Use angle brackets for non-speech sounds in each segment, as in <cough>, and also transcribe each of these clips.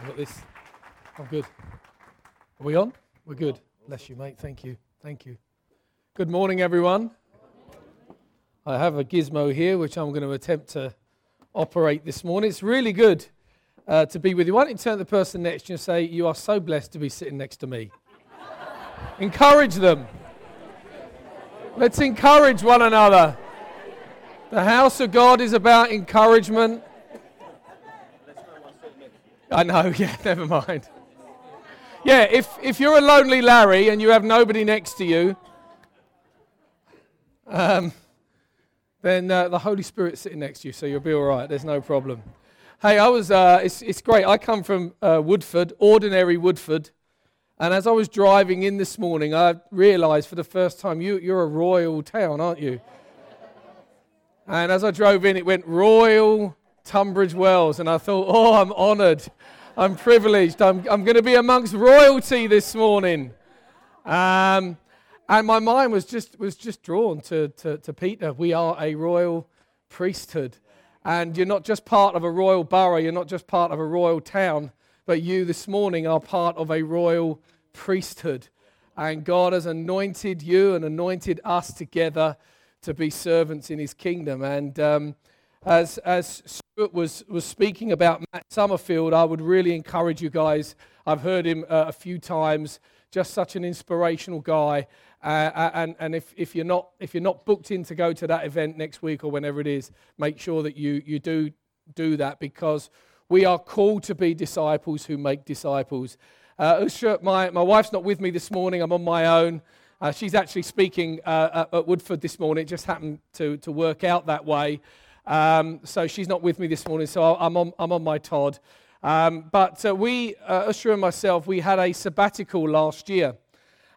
I've got this. I'm good. Are we on? We're good. Bless you, mate. Thank you. Thank you. Good morning, everyone. I have a gizmo here which I'm going to attempt to operate this morning. It's really good uh, to be with you. Why don't you turn to the person next to you and say, You are so blessed to be sitting next to me? <laughs> encourage them. Let's encourage one another. The house of God is about encouragement. I know, <laughs> yeah, never mind. Yeah, if, if you're a lonely Larry and you have nobody next to you, um, then uh, the Holy Spirit's sitting next to you, so you'll be all right. There's no problem. Hey, I was, uh, it's, it's great. I come from uh, Woodford, ordinary Woodford. And as I was driving in this morning, I realized for the first time, you, you're a royal town, aren't you? And as I drove in, it went Royal Tunbridge Wells. And I thought, oh, I'm honored. I'm privileged. I'm, I'm going to be amongst royalty this morning. Um, and my mind was just, was just drawn to, to, to Peter. We are a royal priesthood. And you're not just part of a royal borough, you're not just part of a royal town, but you this morning are part of a royal priesthood. And God has anointed you and anointed us together to be servants in his kingdom. And um, as, as Was, was speaking about Matt Summerfield, I would really encourage you guys. I've heard him uh, a few times, just such an inspirational guy. Uh, uh, and and if, if, you're not, if you're not booked in to go to that event next week or whenever it is, make sure that you, you do do that because we are called to be disciples who make disciples. Uh, my, my wife's not with me this morning, I'm on my own. Uh, she's actually speaking uh, at Woodford this morning. It just happened to, to work out that way. Um, so she's not with me this morning, so I'm on, I'm on my Todd. Um, but uh, we, uh, Usher and myself, we had a sabbatical last year.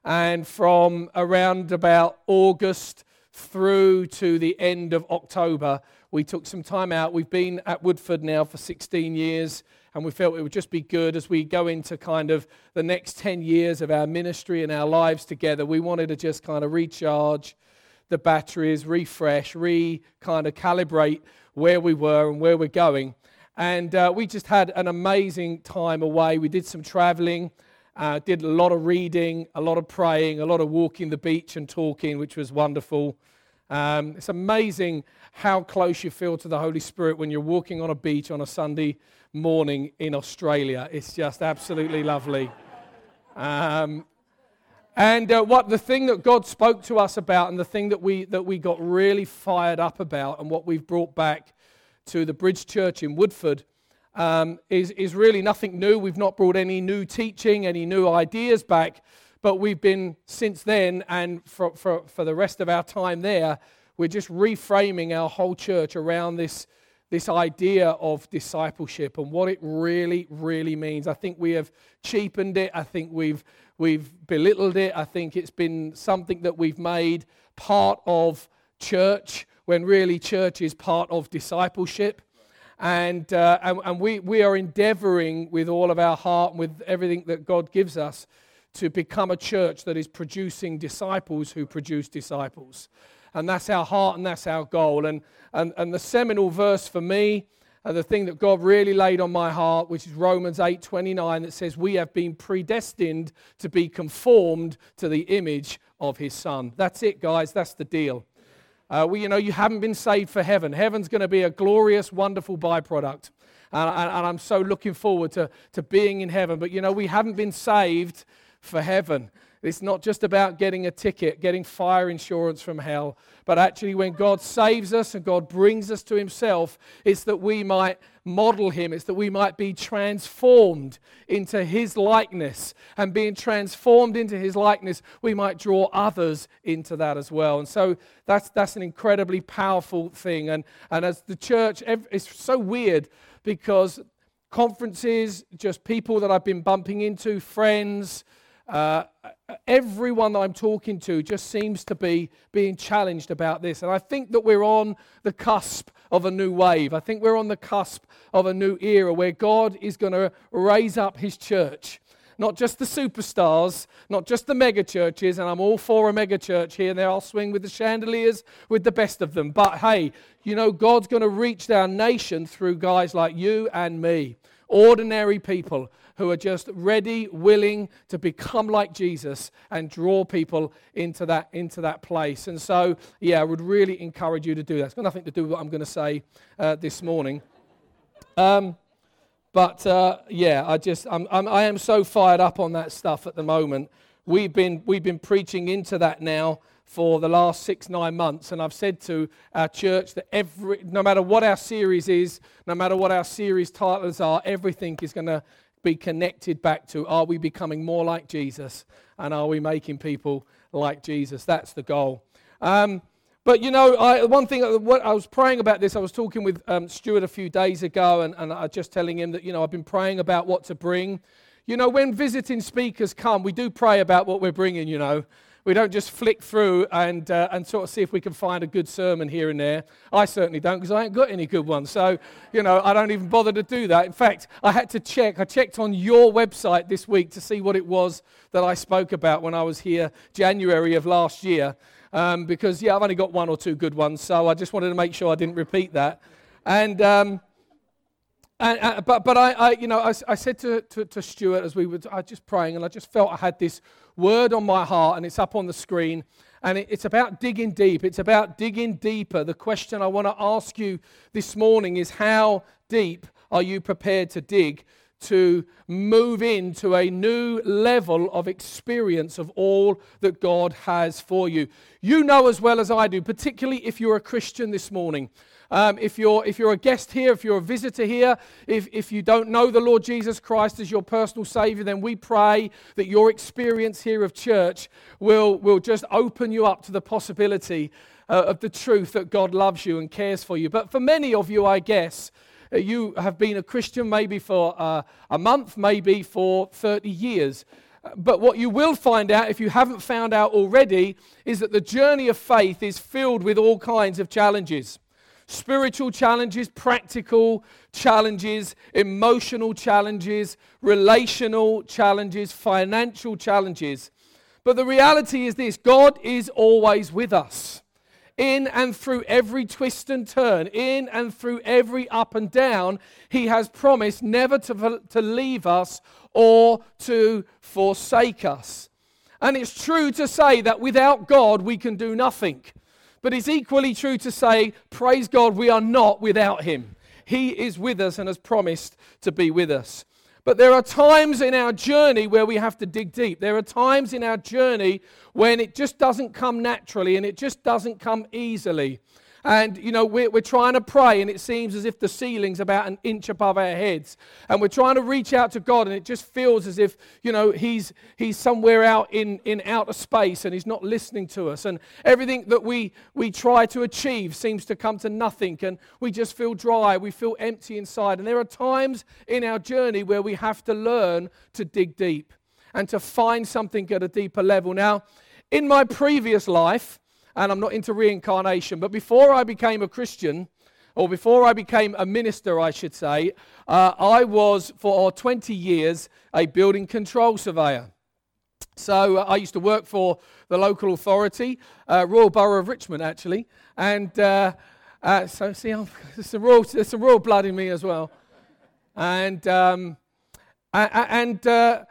And from around about August through to the end of October, we took some time out. We've been at Woodford now for 16 years and we felt it would just be good as we go into kind of the next 10 years of our ministry and our lives together. We wanted to just kind of recharge the batteries, refresh, re kind of calibrate where we were and where we're going. And uh, we just had an amazing time away. We did some traveling, uh, did a lot of reading, a lot of praying, a lot of walking the beach and talking, which was wonderful. Um, it's amazing how close you feel to the Holy Spirit when you're walking on a beach on a Sunday morning in Australia. It's just absolutely lovely. Um, and uh, what the thing that God spoke to us about, and the thing that we that we got really fired up about, and what we've brought back to the Bridge Church in Woodford, um, is is really nothing new. We've not brought any new teaching, any new ideas back, but we've been since then, and for for, for the rest of our time there, we're just reframing our whole church around this this idea of discipleship and what it really, really means. I think we have cheapened it. I think we've, we've belittled it. I think it's been something that we've made part of church when really church is part of discipleship. And, uh, and, and, we, we are endeavoring with all of our heart and with everything that God gives us to become a church that is producing disciples who produce disciples and that's our heart and that's our goal. And, and, and the seminal verse for me, and the thing that God really laid on my heart, which is Romans 8 29, that says, We have been predestined to be conformed to the image of his Son. That's it, guys. That's the deal. Uh, we, you know, you haven't been saved for heaven. Heaven's going to be a glorious, wonderful byproduct. And, and, and I'm so looking forward to, to being in heaven. But, you know, we haven't been saved for heaven. It's not just about getting a ticket, getting fire insurance from hell, but actually, when God saves us and God brings us to Himself, it's that we might model Him. It's that we might be transformed into His likeness. And being transformed into His likeness, we might draw others into that as well. And so that's, that's an incredibly powerful thing. And, and as the church, it's so weird because conferences, just people that I've been bumping into, friends, uh, everyone that I'm talking to just seems to be being challenged about this. And I think that we're on the cusp of a new wave. I think we're on the cusp of a new era where God is going to raise up his church. Not just the superstars, not just the mega churches, and I'm all for a mega church here and there. I'll swing with the chandeliers with the best of them. But hey, you know, God's going to reach our nation through guys like you and me ordinary people who are just ready, willing to become like Jesus and draw people into that, into that place. And so, yeah, I would really encourage you to do that. It's got nothing to do with what I'm going to say uh, this morning. Um, but uh, yeah, I just I'm, I'm, I am so fired up on that stuff at the moment. We've been we've been preaching into that now for the last six nine months, and I've said to our church that every no matter what our series is, no matter what our series titles are, everything is going to be connected back to are we becoming more like Jesus and are we making people like Jesus? That's the goal. Um, but you know, I, one thing, what I was praying about this, I was talking with um, Stuart a few days ago, and, and I was just telling him that, you know, I've been praying about what to bring. You know, when visiting speakers come, we do pray about what we're bringing, you know. We don't just flick through and, uh, and sort of see if we can find a good sermon here and there. I certainly don't because I ain't got any good ones. So, you know, I don't even bother to do that. In fact, I had to check. I checked on your website this week to see what it was that I spoke about when I was here January of last year um, because, yeah, I've only got one or two good ones, so I just wanted to make sure I didn't repeat that. And, um, and uh, but, but I, I, you know, I, I said to, to, to Stuart as we were I just praying, and I just felt I had this word on my heart, and it's up on the screen. And it, it's about digging deep. It's about digging deeper. The question I want to ask you this morning is how deep are you prepared to dig to move into a new level of experience of all that God has for you. You know as well as I do, particularly if you're a Christian this morning. Um, if, you're, if you're a guest here, if you're a visitor here, if, if you don't know the Lord Jesus Christ as your personal Savior, then we pray that your experience here of church will, will just open you up to the possibility uh, of the truth that God loves you and cares for you. But for many of you, I guess, uh, you have been a Christian maybe for uh, a month, maybe for 30 years. But what you will find out, if you haven't found out already, is that the journey of faith is filled with all kinds of challenges spiritual challenges, practical challenges, emotional challenges, relational challenges, financial challenges. But the reality is this God is always with us in and through every twist and turn, in and through every up and down, He has promised never to, to leave us or to forsake us. And it's true to say that without God we can do nothing. But it's equally true to say, praise God, we are not without Him. He is with us and has promised to be with us. But there are times in our journey where we have to dig deep. There are times in our journey when it just doesn't come naturally and it just doesn't come easily. And, you know, we're, we're trying to pray, and it seems as if the ceiling's about an inch above our heads. And we're trying to reach out to God, and it just feels as if, you know, He's, he's somewhere out in, in outer space and He's not listening to us. And everything that we, we try to achieve seems to come to nothing, and we just feel dry. We feel empty inside. And there are times in our journey where we have to learn to dig deep and to find something at a deeper level. Now, in my previous life, and I'm not into reincarnation. But before I became a Christian, or before I became a minister, I should say, uh, I was for 20 years a building control surveyor. So uh, I used to work for the local authority, uh, Royal Borough of Richmond, actually. And uh, uh, so, see, I'm, there's, some royal, there's some blood in me as well. And, um, and uh,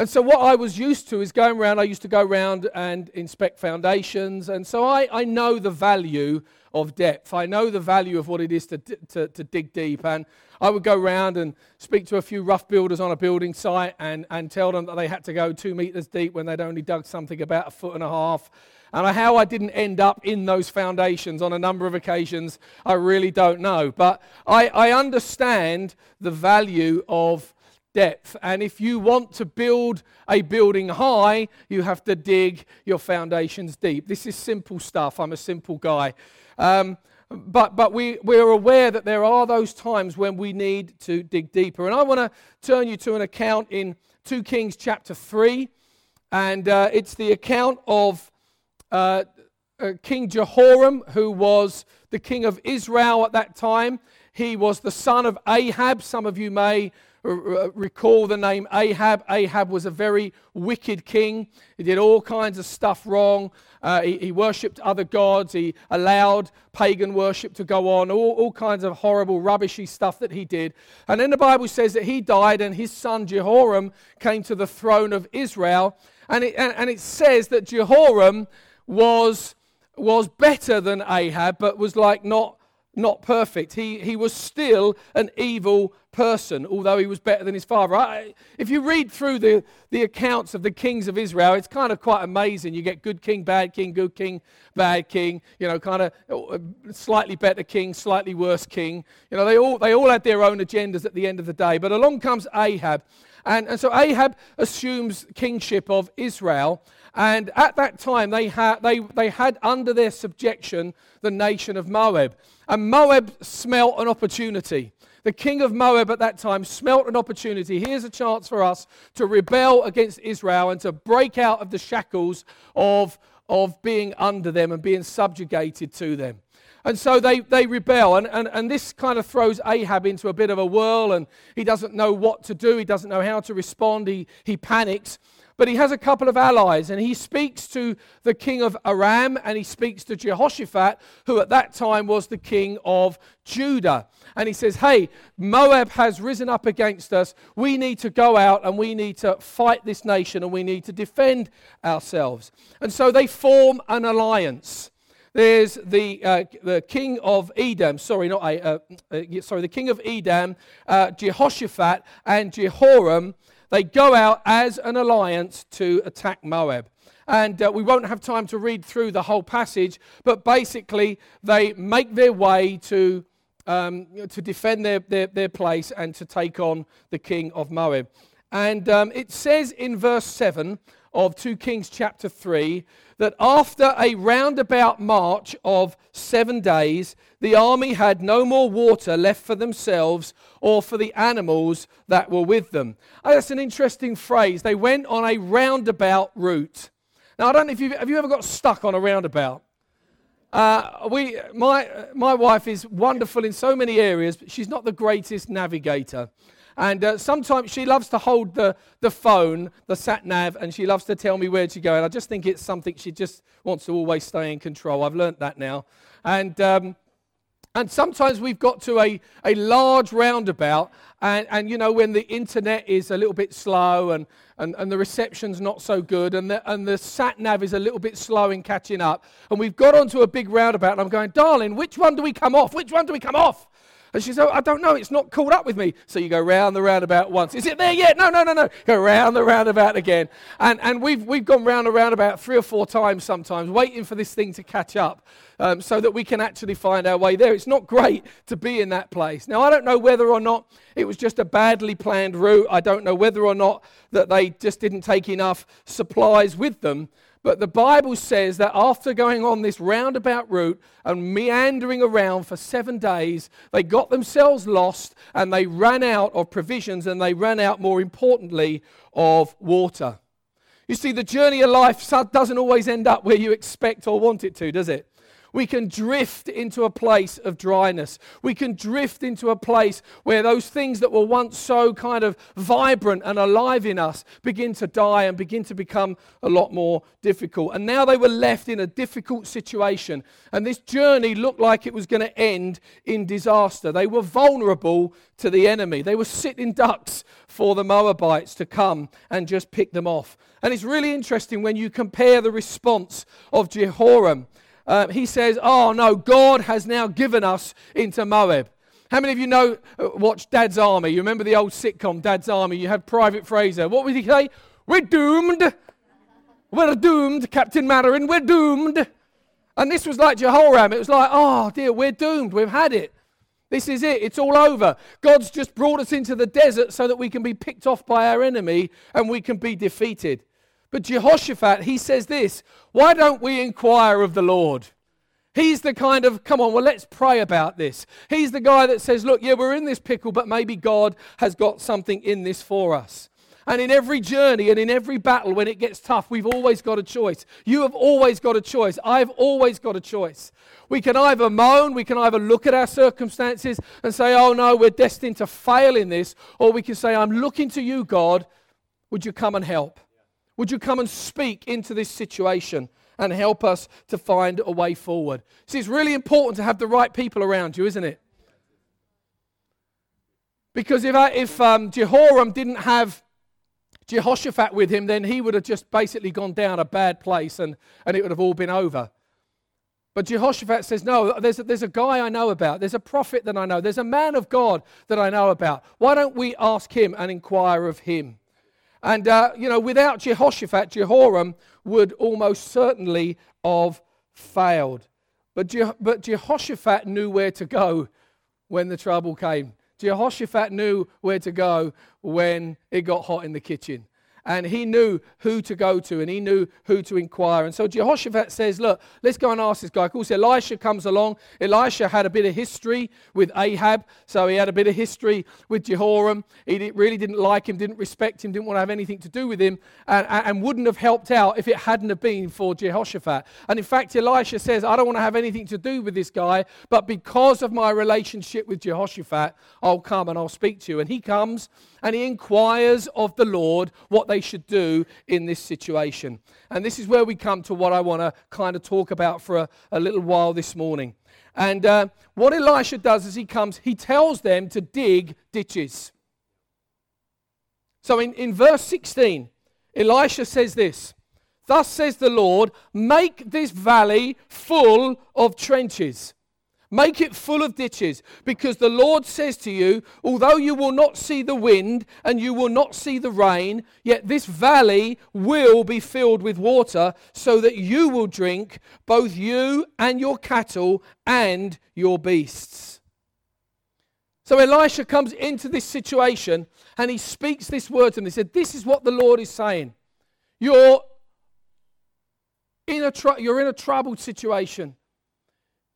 and so, what I was used to is going around, I used to go around and inspect foundations. And so, I, I know the value of depth. I know the value of what it is to, to, to dig deep. And I would go around and speak to a few rough builders on a building site and, and tell them that they had to go two meters deep when they'd only dug something about a foot and a half. And how I didn't end up in those foundations on a number of occasions, I really don't know. But I, I understand the value of depth. And if you want to build a building high, you have to dig your foundations deep. This is simple stuff. I'm a simple guy. Um, but but we, we're aware that there are those times when we need to dig deeper. And I want to turn you to an account in 2 Kings chapter 3. And uh, it's the account of uh, uh, King Jehoram, who was the king of Israel at that time. He was the son of Ahab. Some of you may recall the name Ahab, Ahab was a very wicked king. He did all kinds of stuff wrong. Uh, he, he worshipped other gods. He allowed pagan worship to go on, all, all kinds of horrible, rubbishy stuff that he did. And then the Bible says that he died and his son Jehoram came to the throne of Israel. And it, and, and it says that Jehoram was, was better than Ahab, but was like not not perfect. He, he was still an evil person, although he was better than his father. I, if you read through the, the accounts of the kings of Israel, it's kind of quite amazing. You get good king, bad king, good king, bad king, you know, kind of uh, slightly better king, slightly worse king. You know, they all, they all had their own agendas at the end of the day. But along comes Ahab. And, and so Ahab assumes kingship of Israel. And at that time, they, ha- they, they had under their subjection the nation of Moab. And Moab smelt an opportunity. The king of Moab at that time smelt an opportunity. Here's a chance for us to rebel against Israel and to break out of the shackles of, of being under them and being subjugated to them. And so they, they rebel. And, and, and this kind of throws Ahab into a bit of a whirl, and he doesn't know what to do. He doesn't know how to respond. He, he panics. But he has a couple of allies, and he speaks to the king of Aram and he speaks to Jehoshaphat, who at that time was the king of Judah. And he says, Hey, Moab has risen up against us. We need to go out and we need to fight this nation and we need to defend ourselves. And so they form an alliance. There's the, uh, the king of Edom, sorry, not uh, uh, sorry, the king of Edom, uh, Jehoshaphat, and Jehoram they go out as an alliance to attack Moab. And uh, we won't have time to read through the whole passage, but basically, they make their way to, um, to defend their, their, their place and to take on the king of Moab. And um, it says in verse 7 of 2 Kings chapter 3 that after a roundabout march of seven days, the army had no more water left for themselves or for the animals that were with them. Oh, that's an interesting phrase. They went on a roundabout route. Now, I don't know if you've, have you ever got stuck on a roundabout? Uh, we, my, my wife is wonderful in so many areas, but she's not the greatest navigator. And uh, sometimes she loves to hold the, the phone, the sat nav, and she loves to tell me where to go. And I just think it's something she just wants to always stay in control. I've learnt that now. And, um, and sometimes we've got to a, a large roundabout, and, and you know, when the internet is a little bit slow and, and, and the reception's not so good, and the, and the sat nav is a little bit slow in catching up, and we've got onto a big roundabout, and I'm going, darling, which one do we come off? Which one do we come off? And she said, oh, I don't know, it's not caught up with me. So you go round the roundabout once. Is it there yet? No, no, no, no. Go round the roundabout again. And, and we've, we've gone round the roundabout three or four times sometimes, waiting for this thing to catch up um, so that we can actually find our way there. It's not great to be in that place. Now, I don't know whether or not it was just a badly planned route. I don't know whether or not that they just didn't take enough supplies with them. But the Bible says that after going on this roundabout route and meandering around for seven days, they got themselves lost and they ran out of provisions and they ran out, more importantly, of water. You see, the journey of life doesn't always end up where you expect or want it to, does it? We can drift into a place of dryness. We can drift into a place where those things that were once so kind of vibrant and alive in us begin to die and begin to become a lot more difficult. And now they were left in a difficult situation. And this journey looked like it was going to end in disaster. They were vulnerable to the enemy. They were sitting ducks for the Moabites to come and just pick them off. And it's really interesting when you compare the response of Jehoram uh, he says, Oh no, God has now given us into Moab. How many of you know, uh, watch Dad's Army? You remember the old sitcom, Dad's Army? You had Private Frazer. What would he say? We're doomed. We're doomed, Captain Mainwaring. We're doomed. And this was like Jehoram. It was like, oh dear, we're doomed. We've had it. This is it. It's all over. God's just brought us into the desert so that we can be picked off by our enemy and we can be defeated. But Jehoshaphat, he says this Why don't we inquire of the Lord? He's the kind of, come on, well, let's pray about this. He's the guy that says, look, yeah, we're in this pickle, but maybe God has got something in this for us. And in every journey and in every battle, when it gets tough, we've always got a choice. You have always got a choice. I've always got a choice. We can either moan, we can either look at our circumstances and say, oh no, we're destined to fail in this, or we can say, I'm looking to you, God. Would you come and help? Would you come and speak into this situation and help us to find a way forward? See, it's really important to have the right people around you, isn't it? Because if, if um, Jehoram didn't have Jehoshaphat with him, then he would have just basically gone down a bad place and, and it would have all been over. But Jehoshaphat says, No, there's a, there's a guy I know about. There's a prophet that I know. There's a man of God that I know about. Why don't we ask him and inquire of him? And, uh, you know, without Jehoshaphat, Jehoram would almost certainly have failed. But, Je- but Jehoshaphat knew where to go when the trouble came. Jehoshaphat knew where to go when it got hot in the kitchen and he knew who to go to and he knew who to inquire. And so Jehoshaphat says, Look, let's go and ask this guy. Of course, Elisha comes along. Elisha had a bit of history with Ahab, so he had a bit of history with Jehoram. He really didn't like him, didn't respect him, didn't want to have anything to do with him, and, and wouldn't have helped out if it hadn't have been for Jehoshaphat. And in fact, Elisha says, I don't want to have anything to do with this guy, but because of my relationship with Jehoshaphat, I'll come and I'll speak to you. And he comes and he inquires of the Lord what they should do in this situation. And this is where we come to what I want to kind of talk about for a, a little while this morning. And uh, what Elisha does as he comes, he tells them to dig ditches. So in, in verse 16, Elisha says this Thus says the Lord, make this valley full of trenches Make it full of ditches, because the Lord says to you, Although you will not see the wind and you will not see the rain, yet this valley will be filled with water, so that you will drink, both you and your cattle and your beasts. So Elisha comes into this situation and he speaks this word to them. He said, This is what the Lord is saying. You're in a, tr- you're in a troubled situation.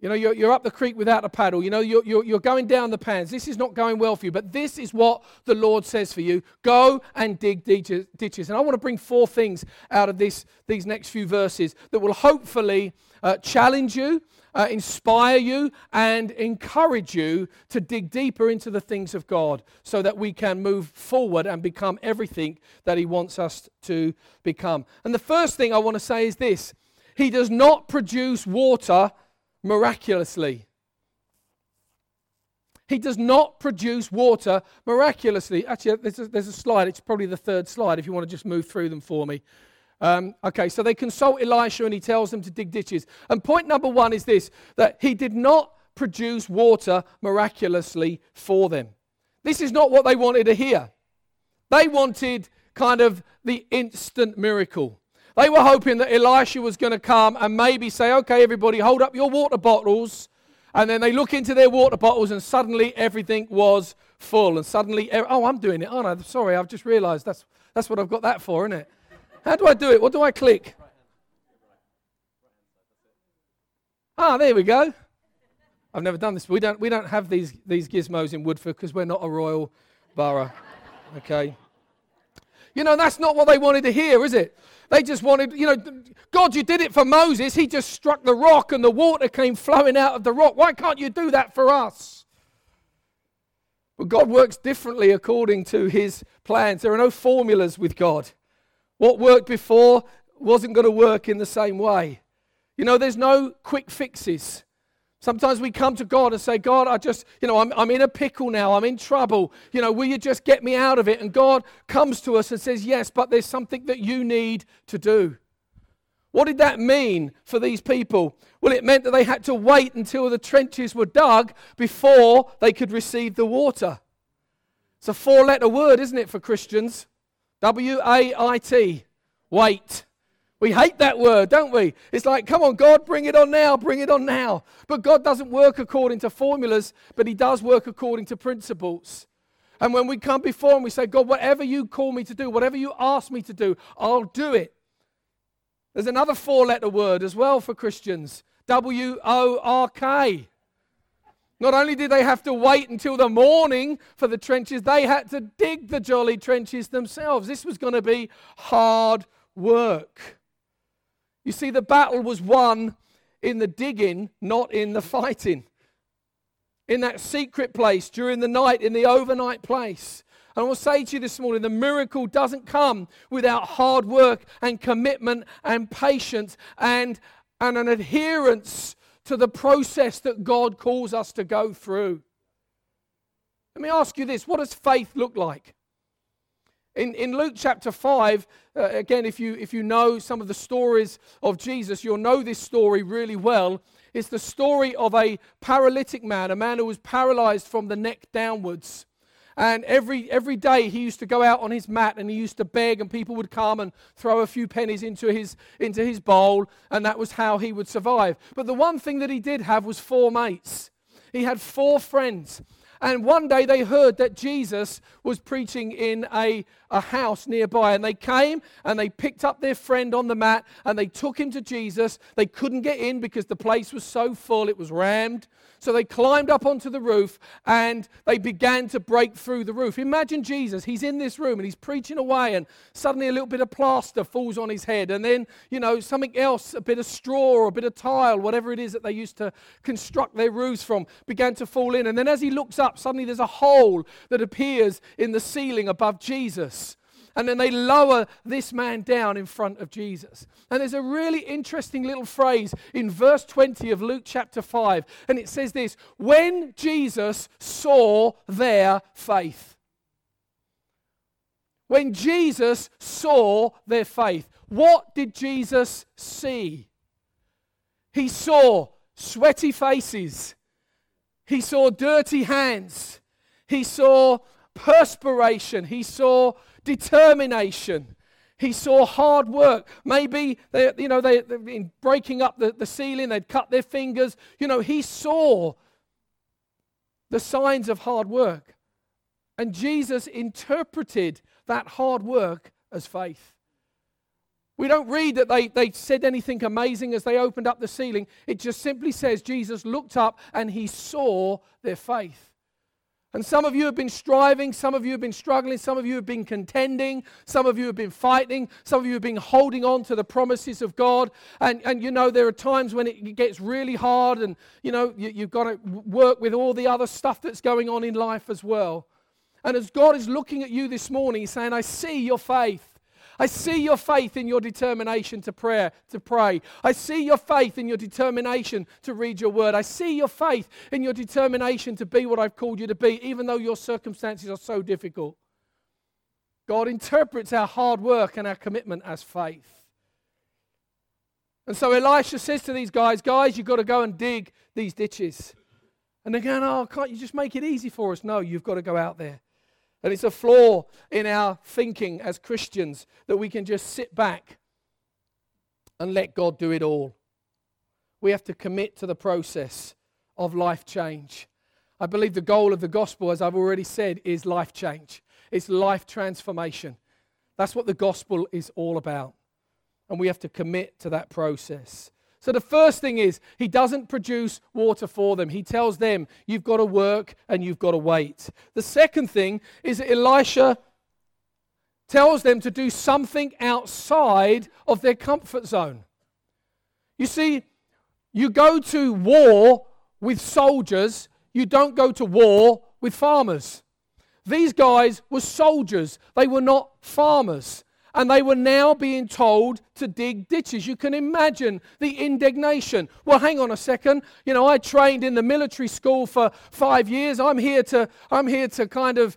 You know, you're, you're up the creek without a paddle. You know, you're, you're, you're going down the pans. This is not going well for you, but this is what the Lord says for you. Go and dig ditches. And I want to bring four things out of this, these next few verses that will hopefully uh, challenge you, uh, inspire you, and encourage you to dig deeper into the things of God so that we can move forward and become everything that He wants us to become. And the first thing I want to say is this He does not produce water miraculously. He does not produce water miraculously. Actually, there's a, there's a, slide. It's probably the third slide if you want to just move through them for me. Um, okay, so they consult Elisha and he tells them to dig ditches. And point number one is this that he did not produce water miraculously for them. This is not what they wanted to hear. They wanted kind of the instant miracle. They were hoping that Elisha was going to come and maybe say, okay, everybody, hold up your water bottles. And then they look into their water bottles and suddenly everything was full. And suddenly, oh, I'm doing it, aren't I? Sorry, I've just realized that's, that's what I've got that for, isn't it? How do I do it? What do I click? Ah, there we go. I've never done this. We don't, we don't have these, these gizmos in Woodford because we're not a royal borough. Okay. You know, that's not what they wanted to hear, is it? They just wanted, you know, God, you did it for Moses. He just struck the rock and the water came flowing out of the rock. Why can't you do that for us? But God works differently according to his plans. There are no formulas with God. What worked before wasn't going to work in the same way. You know, there's no quick fixes. Sometimes we come to God and say, God, I just, you know, I'm, I'm in a pickle now. I'm in trouble. You know, will you just get me out of it? And God comes to us and says, Yes, but there's something that you need to do. What did that mean for these people? Well, it meant that they had to wait until the trenches were dug before they could receive the water. It's a four letter word, isn't it, for Christians? W A I T. Wait. We hate that word, don't we? It's like, come on, God, bring it on now, bring it on now. But God doesn't work according to formulas, but He does work according to principles. And when we come before Him, we say, God, whatever you call me to do, whatever you ask me to do, I'll do it. There's another four letter word as well for Christians W O R K. Not only did they have to wait until the morning for the trenches, they had to dig the jolly trenches themselves. This was going to be hard work. You see, the battle was won in the digging, not in the fighting. In that secret place during the night, in the overnight place. And I will say to you this morning the miracle doesn't come without hard work and commitment and patience and, and an adherence to the process that God calls us to go through. Let me ask you this what does faith look like? In, in Luke chapter 5, uh, again, if you, if you know some of the stories of Jesus, you'll know this story really well. It's the story of a paralytic man, a man who was paralyzed from the neck downwards. And every, every day he used to go out on his mat and he used to beg, and people would come and throw a few pennies into his, into his bowl, and that was how he would survive. But the one thing that he did have was four mates. He had four friends. And one day they heard that Jesus was preaching in a, a house nearby. And they came and they picked up their friend on the mat and they took him to Jesus. They couldn't get in because the place was so full, it was rammed. So they climbed up onto the roof and they began to break through the roof. Imagine Jesus, he's in this room and he's preaching away, and suddenly a little bit of plaster falls on his head, and then, you know, something else, a bit of straw or a bit of tile, whatever it is that they used to construct their roofs from, began to fall in. And then as he looks up, suddenly there's a hole that appears in the ceiling above Jesus and then they lower this man down in front of Jesus. And there's a really interesting little phrase in verse 20 of Luke chapter 5, and it says this When Jesus saw their faith. When Jesus saw their faith, what did Jesus see? He saw sweaty faces. He saw dirty hands. He saw perspiration. He saw determination. He saw hard work. Maybe they, you know, they, in breaking up the, the ceiling, they'd cut their fingers. You know, he saw the signs of hard work. And Jesus interpreted that hard work as faith. We don't read that they, they said anything amazing as they opened up the ceiling. It just simply says Jesus looked up and he saw their faith. And some of you have been striving, some of you have been struggling, some of you have been contending, some of you have been fighting, some of you have been holding on to the promises of God. And, and you know, there are times when it gets really hard and, you know, you, you've got to work with all the other stuff that's going on in life as well. And as God is looking at you this morning, He's saying, I see your faith. I see your faith in your determination to prayer, to pray. I see your faith in your determination to read your word. I see your faith in your determination to be what I've called you to be, even though your circumstances are so difficult. God interprets our hard work and our commitment as faith. And so Elisha says to these guys, guys, you've got to go and dig these ditches. And they're going, oh, can't you just make it easy for us? No, you've got to go out there. And it's a flaw in our thinking as Christians that we can just sit back and let God do it all. We have to commit to the process of life change. I believe the goal of the gospel, as I've already said, is life change. It's life transformation. That's what the gospel is all about. And we have to commit to that process. So the first thing is, he doesn't produce water for them. He tells them, you've got to work and you've got to wait. The second thing is that Elisha tells them to do something outside of their comfort zone. You see, you go to war with soldiers, you don't go to war with farmers. These guys were soldiers, they were not farmers and they were now being told to dig ditches. You can imagine the indignation. Well, hang on a second. You know, I trained in the military school for five years. I'm here to, I'm here to kind of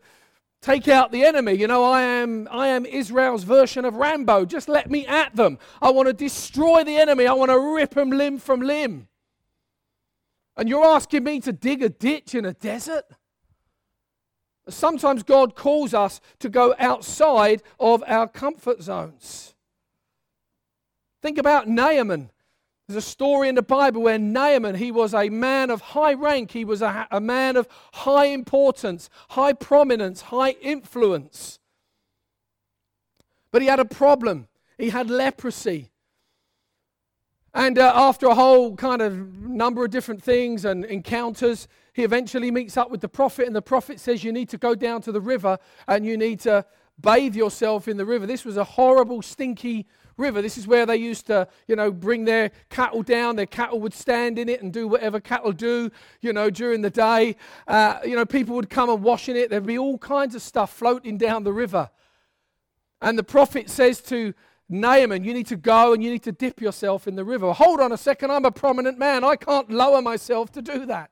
take out the enemy. You know, I am, I am Israel's version of Rambo. Just let me at them. I want to destroy the enemy. I want to rip them limb from limb. And you're asking me to dig a ditch in a desert? Sometimes God calls us to go outside of our comfort zones. Think about Naaman. There's a story in the Bible where Naaman, he was a man of high rank, he was a, a man of high importance, high prominence, high influence. But he had a problem. He had leprosy. And uh, after a whole kind of number of different things and encounters, he eventually meets up with the prophet, and the prophet says, You need to go down to the river and you need to bathe yourself in the river. This was a horrible, stinky river. This is where they used to, you know, bring their cattle down. Their cattle would stand in it and do whatever cattle do, you know, during the day. Uh, you know, people would come and wash in it. There'd be all kinds of stuff floating down the river. And the prophet says to Naaman, you need to go and you need to dip yourself in the river. Hold on a second, I'm a prominent man. I can't lower myself to do that.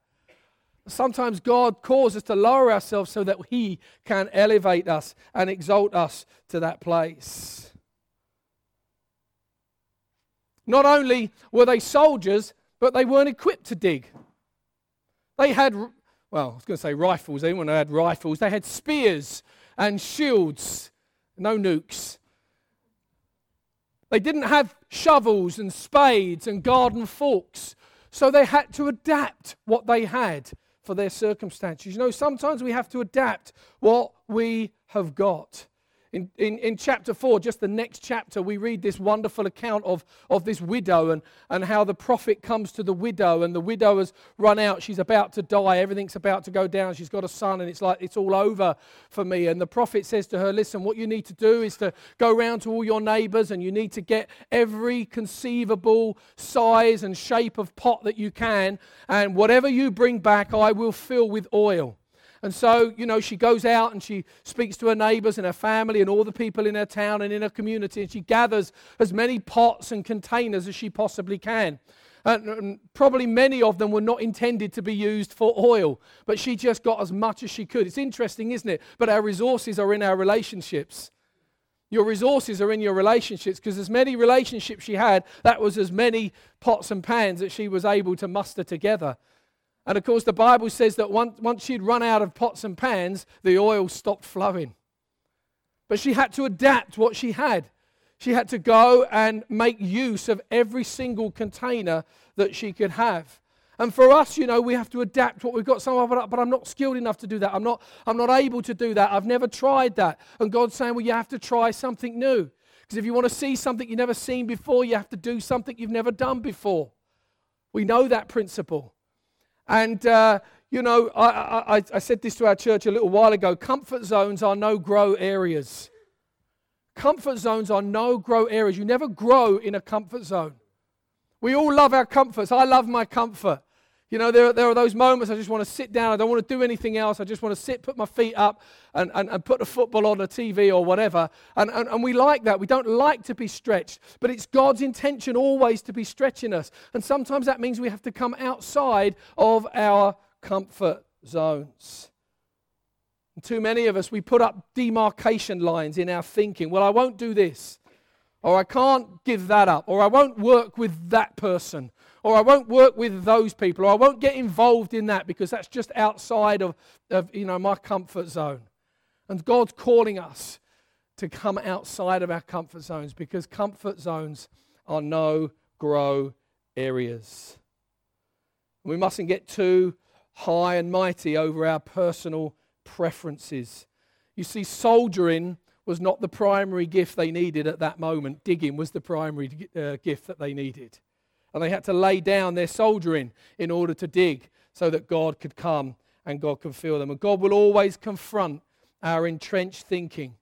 Sometimes God calls us to lower ourselves so that He can elevate us and exalt us to that place. Not only were they soldiers, but they weren't equipped to dig. They had, well, I was going to say rifles. Anyone had rifles? They had spears and shields, no nukes. They didn't have shovels and spades and garden forks, so they had to adapt what they had for their circumstances. You know, sometimes we have to adapt what we have got. In, in, in, chapter 4, just the next chapter, we read this wonderful account of, of this widow and, and how the prophet comes to the widow, and the widow has run out. She's about to die. Everything's about to go down. She's got a son, and it's like, it's all over for me. And the prophet says to her, Listen, what you need to do is to go around to all your neighbors, and you need to get every conceivable size and shape of pot that you can. And whatever you bring back, I will fill with oil. And so, you know, she goes out and she speaks to her neighbors and her family and all the people in her town and in her community, and she gathers as many pots and containers as she possibly can. And probably many of them were not intended to be used for oil, but she just got as much as she could. It's interesting, isn't it? But our resources are in our relationships. Your resources are in your relationships because as many relationships she had, that was as many pots and pans that she was able to muster together. And of course, the Bible says that once, once she'd run out of pots and pans, the oil stopped flowing. But she had to adapt what she had. She had to go and make use of every single container that she could have. And for us, you know, we have to adapt what we've got. Some of it, but I'm not skilled enough to do that. I'm not, I'm not able to do that. I've never tried that. And God's saying, well, you have to try something new. Because if you want to see something you've never seen before, you have to do something you've never done before. We know that principle. And, uh, you know, I, I, I said this to our church a little while ago comfort zones are no grow areas. Comfort zones are no grow areas. You never grow in a comfort zone. We all love our comforts. I love my comfort. You know, there, there are those moments I just want to sit down. I don't want to do anything else. I just want to sit, put my feet up, and, and, and put the football on the TV or whatever. And, and, and we like that. We don't like to be stretched, but it's God's intention always to be stretching us. And sometimes that means we have to come outside of our comfort zones. And too many of us, we put up demarcation lines in our thinking. Well, I won't do this, or I can't give that up, or I won't work with that person or I won't work with those people, or I won't get involved in that because that's just outside of, of you know, my comfort zone. And God's calling us to come outside of our comfort zones because comfort zones are no grow areas. We mustn't get too high and mighty over our personal preferences. You see, soldiering was not the primary gift they needed at that moment, digging was the primary uh, gift that they needed. And they had to lay down their soldiering in order to dig so that God could come and God could fill them. And God will always confront our entrenched thinking.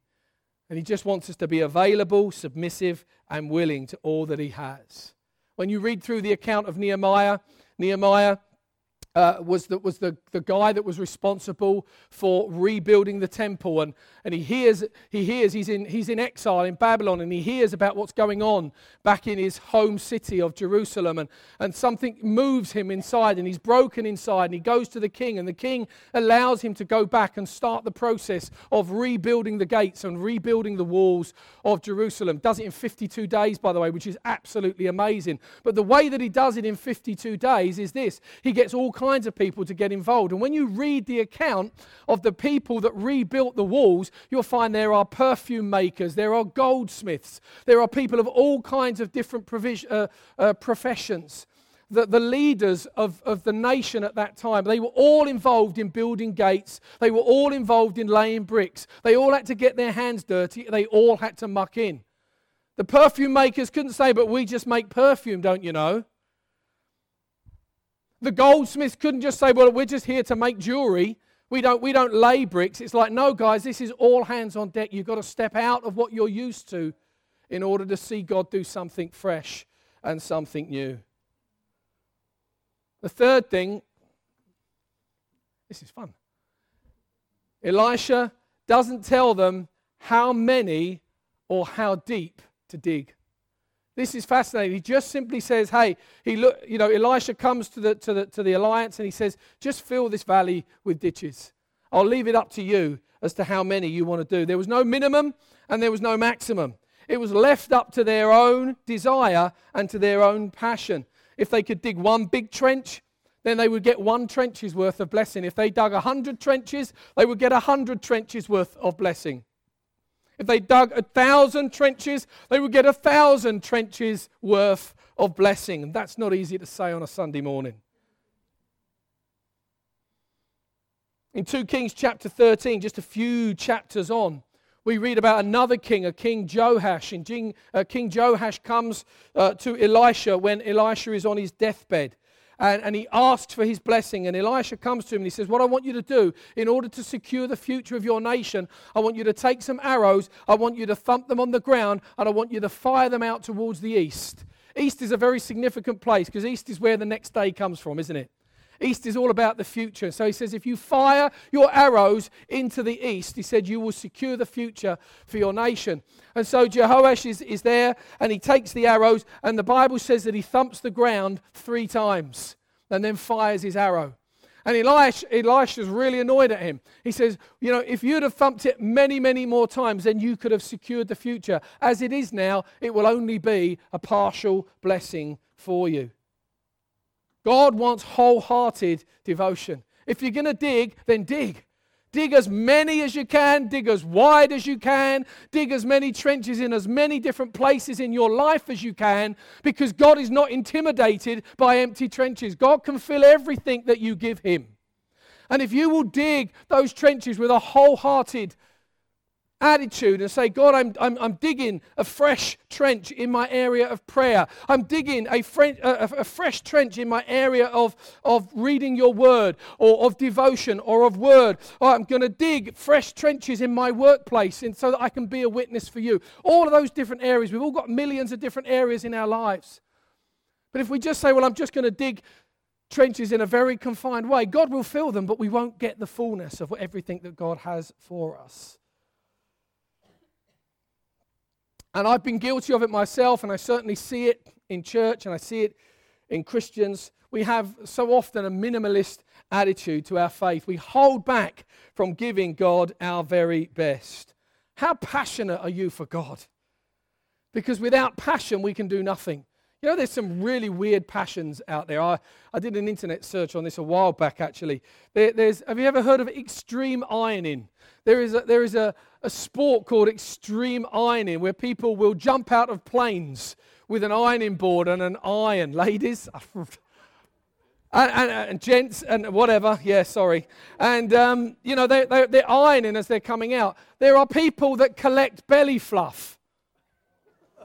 And He just wants us to be available, submissive, and willing to all that He has. When you read through the account of Nehemiah, Nehemiah uh, was, the, was the, the guy that was responsible for rebuilding the temple. And, and he hears, he hears he's, in, he's in exile in Babylon and he hears about what's going on back in his home city of Jerusalem. And, and something moves him inside and he's broken inside. And he goes to the king, and the king allows him to go back and start the process of rebuilding the gates and rebuilding the walls of Jerusalem. Does it in 52 days, by the way, which is absolutely amazing. But the way that he does it in 52 days is this he gets all kinds of people to get involved. And when you read the account of the people that rebuilt the walls, you'll find there are perfume makers, there are goldsmiths, there are people of all kinds of different provision, uh, uh, professions. The, the leaders of, of the nation at that time, they were all involved in building gates. They were all involved in laying bricks. They all had to get their hands dirty. They all had to muck in. The perfume makers couldn't say, but we just make perfume, don't you know? The goldsmiths couldn't just say, well, we're just here to make jewelry. We don't, we don't lay bricks. It's like, no, guys, this is all hands on deck. You've got to step out of what you're used to in order to see God do something fresh and something new. The third thing, this is fun. Elisha doesn't tell them how many or how deep to dig. This is fascinating. He just simply says, "Hey, he look, you know, Elisha comes to the to the to the alliance and he says, just fill this valley with ditches. I'll leave it up to you as to how many you want to do." There was no minimum and there was no maximum. It was left up to their own desire and to their own passion. If they could dig one big trench, then they would get one trench's worth of blessing. If they dug a hundred trenches, they would get a hundred trenches worth of blessing. If they dug a thousand trenches, they would get a thousand trenches worth of blessing. And that's not easy to say on a Sunday morning. In 2 Kings chapter 13, just a few chapters on, we read about another king, a king Joash. And King, uh, king Joash comes uh, to Elisha when Elisha is on his deathbed and, and he asks for his blessing. And Elisha comes to him and he says, What I want you to do in order to secure the future of your nation, I want you to take some arrows, I want you to thump them on the ground, and I want you to fire them out towards the east. East is a very significant place because east is where the next day comes from, isn't it? East is all about the future. So he says, if you fire your arrows into the east, he said, you will secure the future for your nation. And so Jehoash is, is there and he takes the arrows, and the Bible says that he thumps the ground three times and then fires his arrow. And Elisha, Elisha's really annoyed at him. He says, You know, if you'd have thumped it many, many more times, then you could have secured the future. As it is now, it will only be a partial blessing for you. God wants wholehearted devotion. If you're going to dig, then dig. Dig as many as you can, dig as wide as you can, dig as many trenches in as many different places in your life as you can, because God is not intimidated by empty trenches. God can fill everything that you give Him. And if you will dig those trenches with a wholehearted attitude and say, God, I'm, I'm, I'm digging a fresh trench in my area of prayer. I'm digging a, fre- a, a, fresh trench in my area of, of reading your word or of devotion or of word. Or I'm going to dig fresh trenches in my workplace and so that I can be a witness for you. All of those different areas. We've all got millions of different areas in our lives. But if we just say, well, I'm just going to dig trenches in a very confined way, God will fill them, but we won't get the fullness of everything that God has for us. And I've been guilty of it myself, and I certainly see it in church and I see it in Christians. We have so often a minimalist attitude to our faith. We hold back from giving God our very best. How passionate are you for God? Because without passion, we can do nothing. You know, there's some really weird passions out there. I, I did an internet search on this a while back, actually. There, there's, have you ever heard of extreme ironing? There is, a, there is a, a sport called extreme ironing where people will jump out of planes with an ironing board and an iron. <laughs> Ladies, <laughs> and, and, and, gents and whatever. Yeah, sorry. And, um, you know, they, they, they're ironing as they're coming out. There are people that collect belly fluff.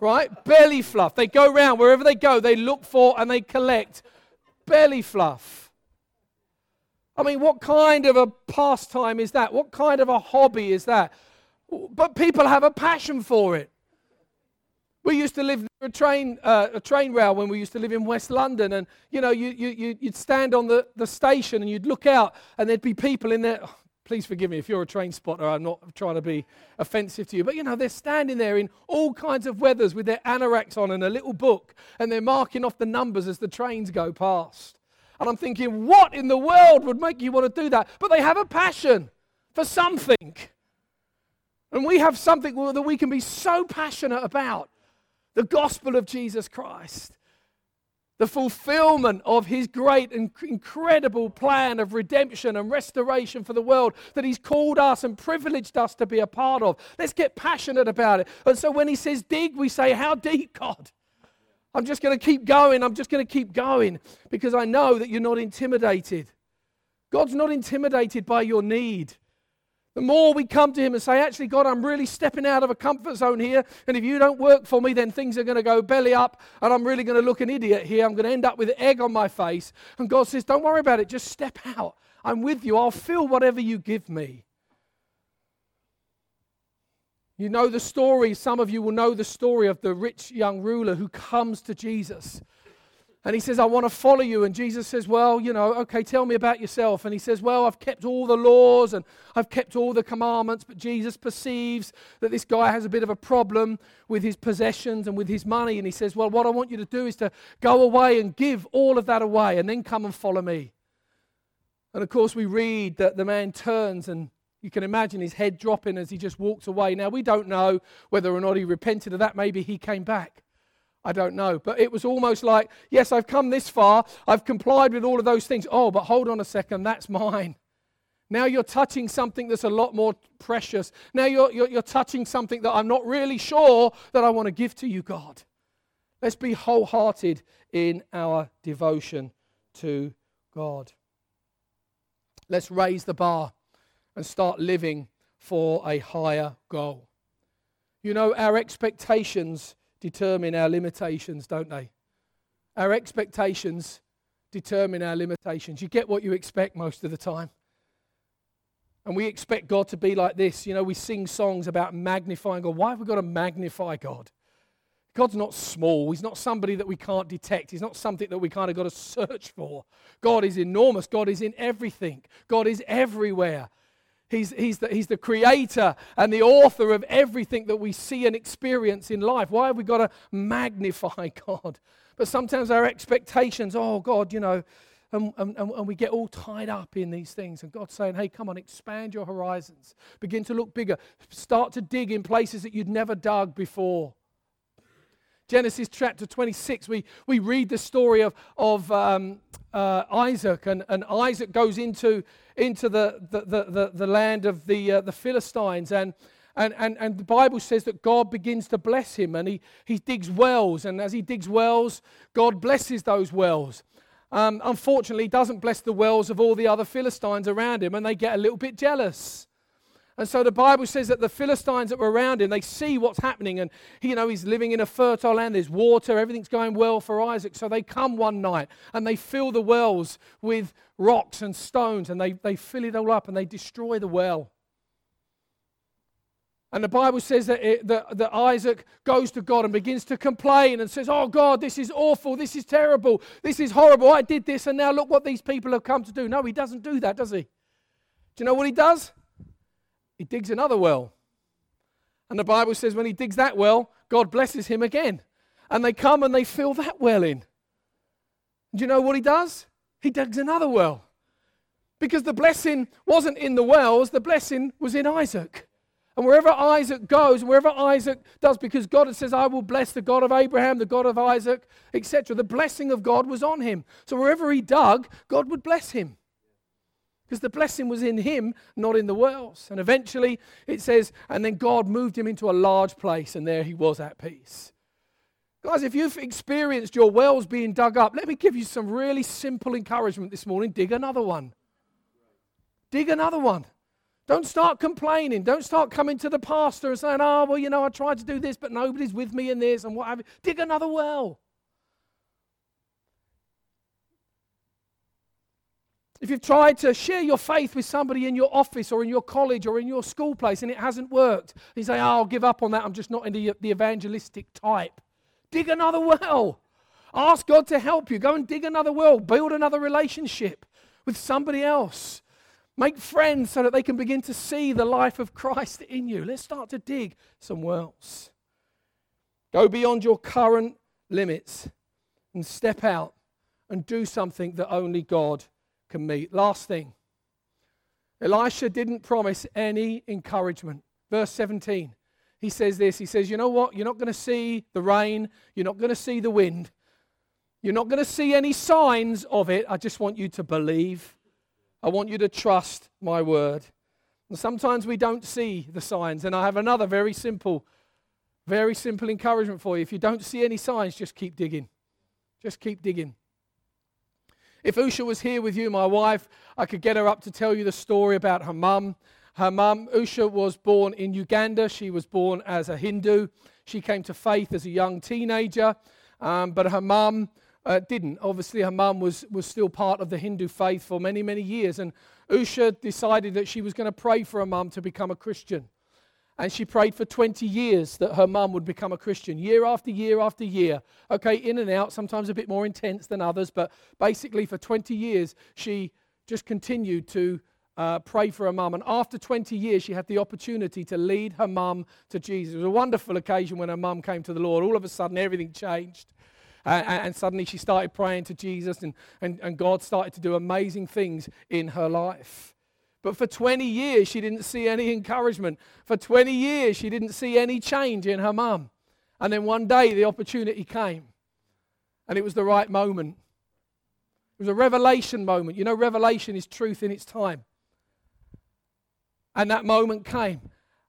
Right? Belly fluff. They go around wherever they go, they look for and they collect belly fluff. I mean, what kind of a pastime is that? What kind of a hobby is that? But people have a passion for it. We used to live near a train, uh, a train rail when we used to live in West London, and you know, you, you, you'd stand on the, the station and you'd look out, and there'd be people in there. Oh, please forgive me if you're a train spotter. I'm not trying to be offensive to you, but you know, they're standing there in all kinds of weathers with their anoraks on and a little book, and they're marking off the numbers as the trains go past. And I'm thinking, what in the world would make you want to do that? But they have a passion for something. And we have something that we can be so passionate about the gospel of Jesus Christ, the fulfillment of his great and incredible plan of redemption and restoration for the world that he's called us and privileged us to be a part of. Let's get passionate about it. And so when he says dig, we say, How deep, God? I'm just going to keep going. I'm just going to keep going because I know that you're not intimidated. God's not intimidated by your need. The more we come to Him and say, actually, God, I'm really stepping out of a comfort zone here. And if you don't work for me, then things are going to go belly up. And I'm really going to look an idiot here. I'm going to end up with egg on my face. And God says, don't worry about it. Just step out. I'm with you. I'll fill whatever you give me. You know the story, some of you will know the story of the rich young ruler who comes to Jesus. And he says, I want to follow you. And Jesus says, Well, you know, okay, tell me about yourself. And he says, Well, I've kept all the laws and I've kept all the commandments. But Jesus perceives that this guy has a bit of a problem with his possessions and with his money. And he says, Well, what I want you to do is to go away and give all of that away and then come and follow me. And of course, we read that the man turns and you can imagine his head dropping as he just walks away. Now, we don't know whether or not he repented of that. Maybe he came back. I don't know. But it was almost like, yes, I've come this far. I've complied with all of those things. Oh, but hold on a second. That's mine. Now you're touching something that's a lot more precious. Now you're, you're, you're touching something that I'm not really sure that I want to give to you, God. Let's be wholehearted in our devotion to God. Let's raise the bar and start living for a higher goal. You know, our expectations determine our limitations, don't they? Our expectations determine our limitations. You get what you expect most of the time. And we expect God to be like this. You know, we sing songs about magnifying God. Why have we got to magnify God? God's not small. He's not somebody that we can't detect. He's not something that we kind of got to search for. God is enormous. God is in everything. God is everywhere. He's, he's, the, he's the creator and the author of everything that we see and experience in life. Why have we got to magnify <laughs> God? But sometimes our expectations, oh, God, you know, and, and, and we get all tied up in these things. And God's saying, hey, come on, expand your horizons. Begin to look bigger. Start to dig in places that you'd never dug before. Genesis chapter 26, we, we read the story of, of um, uh, Isaac, and, and Isaac goes into, into the, the, the, the land of the, uh, the Philistines, and, and, and, and the Bible says that God begins to bless him, and he, he digs wells, and as he digs wells, God blesses those wells. Um, unfortunately, he doesn't bless the wells of all the other Philistines around him, and they get a little bit jealous. And so the Bible says that the Philistines that were around him, they see what's happening. And, you know, he's living in a fertile land. There's water. Everything's going well for Isaac. So they come one night and they fill the wells with rocks and stones. And they, they fill it all up and they destroy the well. And the Bible says that, it, that, that, Isaac goes to God and begins to complain and says, Oh, God, this is awful. This is terrible. This is horrible. I did this, and now look what these people have come to do. No, he doesn't do that, does he? Do you know what he does? He digs another well. And the Bible says when he digs that well, God blesses him again. And they come and they fill that well in. Do you know what he does? He digs another well. Because the blessing wasn't in the wells, the blessing was in Isaac. And wherever Isaac goes, wherever Isaac does, because God says, I will bless the God of Abraham, the God of Isaac, etc., the blessing of God was on him. So wherever he dug, God would bless him. Because the blessing was in him, not in the wells. And eventually it says, and then God moved him into a large place, and there he was at peace. Guys, if you've experienced your wells being dug up, let me give you some really simple encouragement this morning. Dig another one. Dig another one. Don't start complaining. Don't start coming to the pastor and saying, oh, well, you know, I tried to do this, but nobody's with me in this and what have you. Dig another well. If you've tried to share your faith with somebody in your office or in your college or in your school place and it hasn't worked, you say, oh, I'll give up on that. I'm just not in the, evangelistic type. Dig another well. Ask God to help you. Go and dig another well. Build another relationship with somebody else. Make friends so that they can begin to see the life of Christ in you. Let's start to dig some wells. Go beyond your current limits and step out and do something that only God can meet. Last thing Elisha didn't promise any encouragement. Verse 17, he says this He says, You know what? You're not going to see the rain, you're not going to see the wind, you're not going to see any signs of it. I just want you to believe. I want you to trust my word. And sometimes we don't see the signs. And I have another very simple, very simple encouragement for you. If you don't see any signs, just keep digging. Just keep digging. If Usha was here with you, my wife, I could get her up to tell you the story about her mum. Her mum, Usha, was born in Uganda. She was born as a Hindu. She came to faith as a young teenager, um, but her mum uh, didn't. Obviously, her mum was, was still part of the Hindu faith for many, many years. And Usha decided that she was going to pray for her mum to become a Christian. And she prayed for 20 years that her mum would become a Christian, year after year after year. Okay, in and out, sometimes a bit more intense than others, but basically for 20 years, she just continued to uh, pray for her mum. And after 20 years, she had the opportunity to lead her mum to Jesus. It was a wonderful occasion when her mum came to the Lord. All of a sudden, everything changed. Uh, and suddenly she started praying to Jesus, and, and, and God started to do amazing things in her life. But for 20 years, she didn't see any encouragement. For 20 years, she didn't see any change in her mum. And then one day, the opportunity came, and it was the right moment. It was a revelation moment. You know, revelation is truth in its time. And that moment came.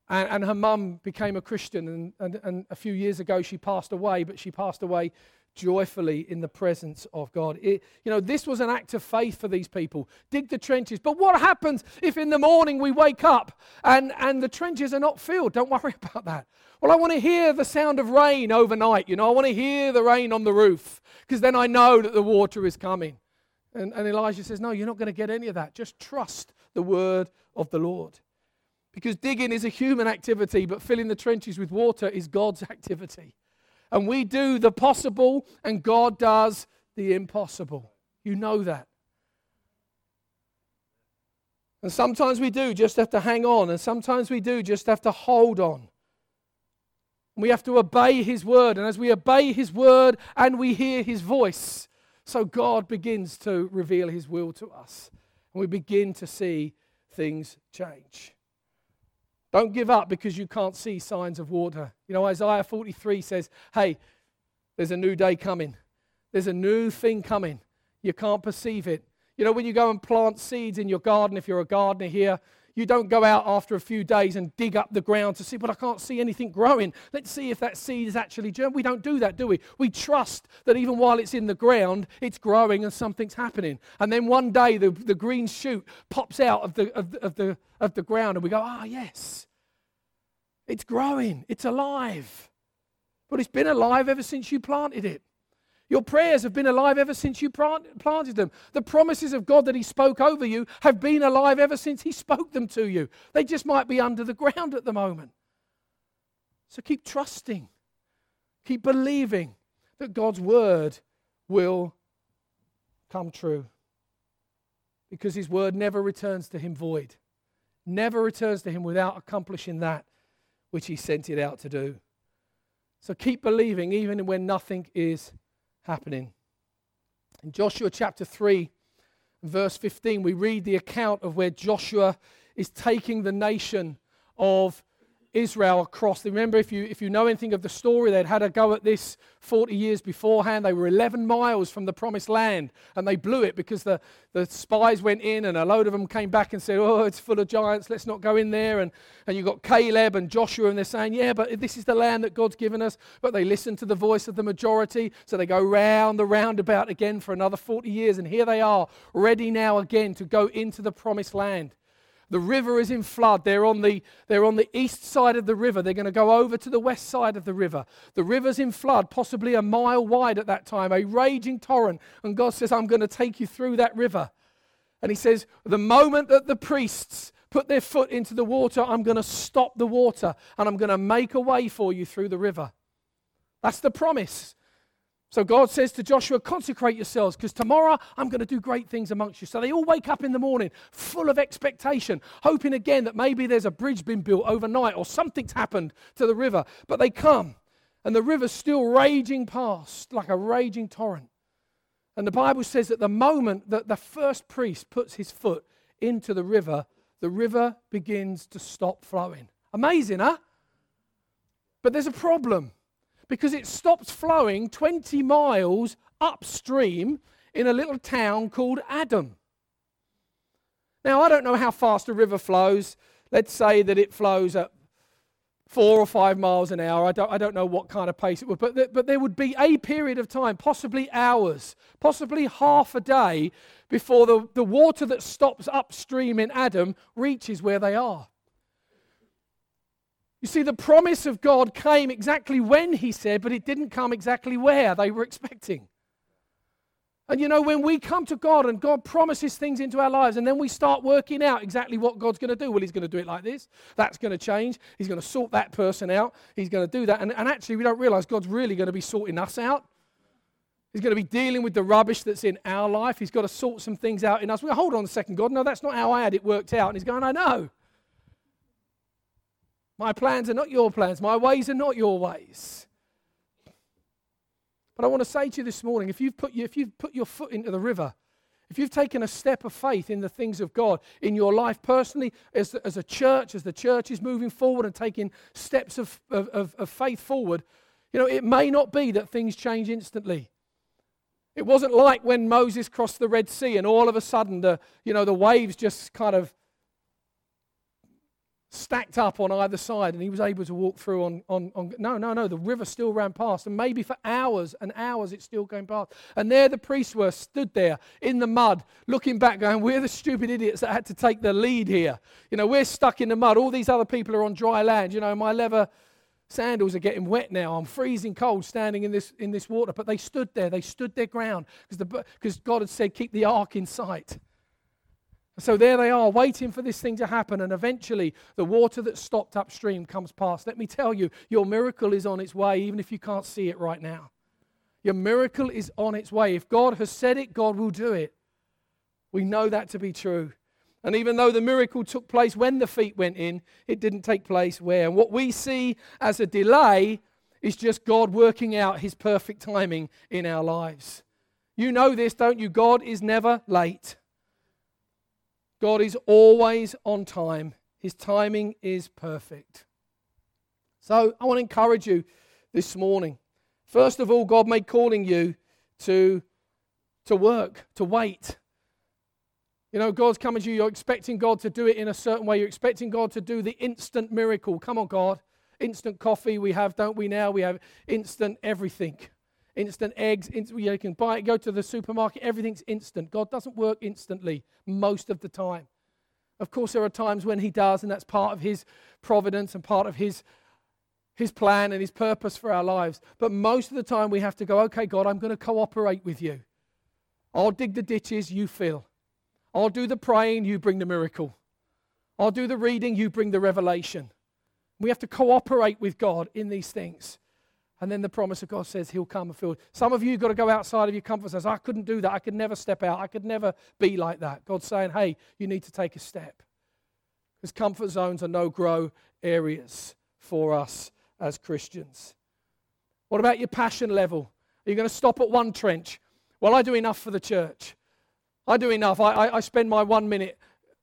And, and her mum became a Christian. And, and, and a few years ago, she passed away, but she passed away joyfully in the presence of God. It, you know, this was an act of faith for these people. Dig the trenches. But what happens if in the morning we wake up and, and the trenches are not filled? Don't worry <laughs> about that. Well, I want to hear the sound of rain overnight. You know, I want to hear the rain on the roof because then I know that the water is coming. And, and Elijah says, No, you're not going to get any of that. Just trust the word of the Lord. Because digging is a human activity, but filling the trenches with water is God's <laughs> activity. And we do the possible, and God does the impossible. You know that. And sometimes we do just have to hang on, and sometimes we do just have to hold on. We have to obey His word, and as we obey His word and we hear His voice, so God begins to reveal His will to us, and we begin to see things change. Don't give up because you can't see signs of water. You know, Isaiah 43 says, hey, there's a new day coming, there's a new thing coming. You can't perceive it. You know, when you go and plant seeds in your garden, if you're a gardener here, you don't go out after a few days and dig up the ground to see, but I can't see anything growing. Let's see if that seed is actually germ. We don't do that, do we? We trust that even while it's in the ground, it's growing and something's happening. And then one day the, the green shoot pops out of the, of, the, of, the, of the ground and we go, ah, yes, it's growing, it's alive. But it's been alive ever since you planted it. Your prayers have been alive ever since you planted them. The promises of God that He spoke over you have been alive ever since He spoke them to you. They just might be under the ground at the moment. So keep trusting, keep believing that God's word will come true. Because His word never returns to Him void, never returns to Him without accomplishing that which He sent it out to do. So keep believing even when nothing is happening. In Joshua chapter 3, verse 15, we read the account of where Joshua is taking the nation of Israel across. Remember, if you, if you know anything of the story, they'd had a go at this 40 years beforehand. They were 11 miles from the promised land and they blew it because the, the spies went in and a load of them came back and said, Oh, it's full of giants, let's not go in there. And, and you've got Caleb and Joshua and they're saying, Yeah, but this is the land that God's given us. But they listen to the voice of the majority. So they go round the roundabout again for another 40 years. And here they are, ready now again to go into the promised land. The river is in flood. They're on the, they're on the east side of the river. They're going to go over to the west side of the river. The river's in flood, possibly a mile wide at that time, a raging torrent. And God says, I'm going to take you through that river. And He says, The moment that the priests put their foot into the water, I'm going to stop the water and I'm going to make a way for you through the river. That's the promise. So God says to Joshua, consecrate yourselves because tomorrow I'm going to do great things amongst you. So they all wake up in the morning full of expectation, hoping again that maybe there's a bridge been built overnight or something's happened to the river. But they come and the river's still raging past like a raging torrent. And the Bible says that the moment that the first priest puts his foot into the river, the river begins to stop flowing. Amazing, huh? But there's a problem because it stops flowing 20 miles upstream in a little town called Adam. Now, I don't know how fast a river flows. Let's say that it flows at four or five miles an hour. I don't, I don't know what kind of pace it would, but, th- but there would be a period of time, possibly hours, possibly half a day, before the, the water that stops upstream in Adam reaches where they are. You see, the promise of God came exactly when He said, but it didn't come exactly where they were expecting. And you know, when we come to God and God promises things into our lives, and then we start working out exactly what God's going to do. Well, He's going to do it like this. That's going to change. He's going to sort that person out. He's going to do that. And, and actually, we don't realize God's really going to be sorting us out. He's going to be dealing with the rubbish that's in our life. He's got to sort some things out in us. We go, hold on a second, God. No, that's not how I had it worked out. And He's going, I know. My plans are not your plans. My ways are not your ways. But I want to say to you this morning if you've put, if you've put your foot into the river, if you've taken a step of faith in the things of God in your life personally, as, as a church, as the church is moving forward and taking steps of, of, of faith forward, you know, it may not be that things change instantly. It wasn't like when Moses crossed the Red Sea and all of a sudden the, you know, the waves just kind of stacked up on either side and he was able to walk through on, on, on, no no no the river still ran past and maybe for hours and hours it's still going past. And there the priests were stood there in the mud looking back going we're the stupid idiots that had to take the lead here. You know we're stuck in the mud. All these other people are on dry land. You know my leather sandals are getting wet now. I'm freezing cold standing in this in this water. But they stood there. They stood their ground because god had said keep the ark in sight so there they are, waiting for this thing to happen, and eventually the water that stopped upstream comes past. Let me tell you, your miracle is on its way, even if you can't see it right now. Your miracle is on its way. If God has said it, God will do it. We know that to be true. And even though the miracle took place when the feet went in, it didn't take place where. And what we see as a delay is just God working out his perfect timing in our lives. You know this, don't you? God is never late. God is always on time, His timing is perfect. So I want to encourage you this morning. First of all, God may calling you to, to work, to wait. You know, God's coming to you, you're expecting God to do it in a certain way. You're expecting God to do the instant miracle. Come on, God. Instant coffee we have, don't we now? We have instant everything instant eggs. you can buy it, go to the supermarket, everything's instant. God doesn't work instantly most of the time. Of course, there are times when He does, and that's part of His providence and part of His, his plan and His purpose for our lives. But most of the time, we have to go, okay, God, I'm going to cooperate with you. I'll dig the ditches, you fill. I'll do the praying, you bring the miracle. I'll do the reading, you bring the revelation. We have to cooperate with God in these things. And then the promise of God says he'll come and fill. Some of you got to go outside of your comfort zone. I couldn't do that. I could never step out. I could never be like that. God's saying, hey, you need to take a step. Because comfort zones are no grow areas for us as Christians. What about your passion level? Are you going to stop at one trench? Well, I do enough for the church. I do enough. I, I, I spend my one minute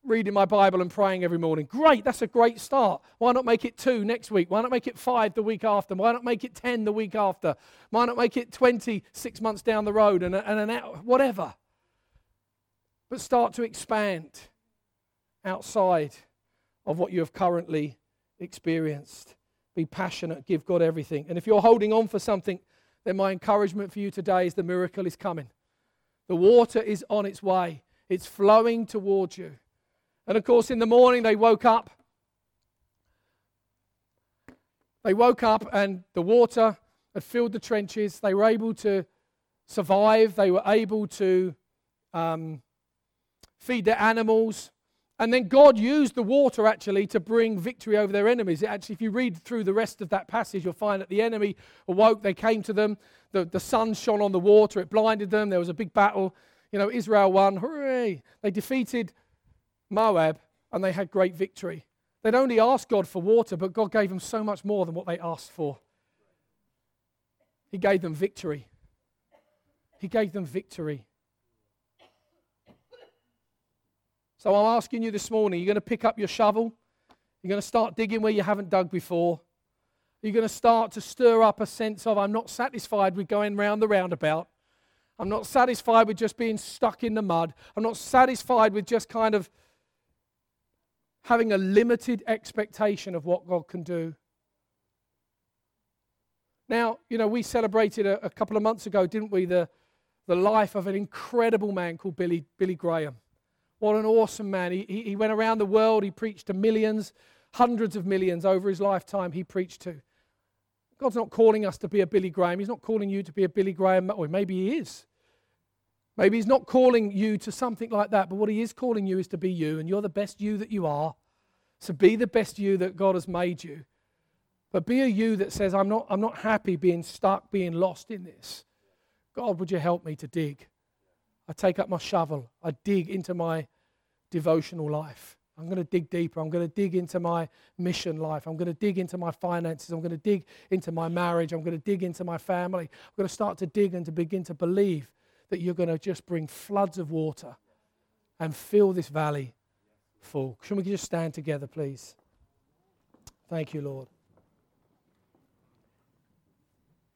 reading my Bible and praying every morning. Great, that's a great start. Why not make it two next week? Why not make it five the week after? Why not make it 10 the week after? Why not make it 20 six months down the road and, and an hour, whatever? But start to expand outside of what you have currently experienced. Be passionate, give God everything. And if you're holding on for something, then my encouragement for you today is the miracle is coming. The water is on its way, it's flowing towards you. And of course, in the morning, they woke up. They woke up, and the water had filled the trenches. They were able to survive. They were able to um, feed their animals. And then God used the water actually to bring victory over their enemies. Actually, if you read through the rest of that passage, you'll find that the enemy awoke, they came to them, the, the sun shone on the water, it blinded them, there was a big battle. You know, Israel won, hooray! They defeated Moab, and they had great victory. They'd only asked God for water, but God gave them so much more than what they asked for. He gave them victory. He gave them victory. So I'm asking you this morning you're going to pick up your shovel, you're going to start digging where you haven't dug before. You're going to start to stir up a sense of, I'm not satisfied with going round the roundabout. I'm not satisfied with just being stuck in the mud. I'm not satisfied with just kind of having a limited expectation of what God can do. Now, you know, we celebrated a, a, couple of months ago, didn't we, the, the life of an incredible man called Billy, Billy Graham. What an awesome man. He, he, he went around the world, he preached to millions. hundreds of millions over his lifetime he preached to. God's not calling us to be a Billy Graham. He's not calling you to be a Billy Graham, or maybe he is. Maybe he's not calling you to something like that, but what he is calling you is to be you, and you're the best you that you are. So be the best you that God has made you. But be a you that says, I'm not, I'm not happy being stuck, being lost in this. God, would you help me to dig? I take up my shovel, I dig into my devotional life. I'm going to dig deeper. I'm going to dig into my mission life. I'm going to dig into my finances. I'm going to dig into my marriage. I'm going to dig into my family. I'm going to start to dig and to begin to believe that you're going to just bring floods of water and fill this valley full. Can we just stand together, please? Thank you, Lord.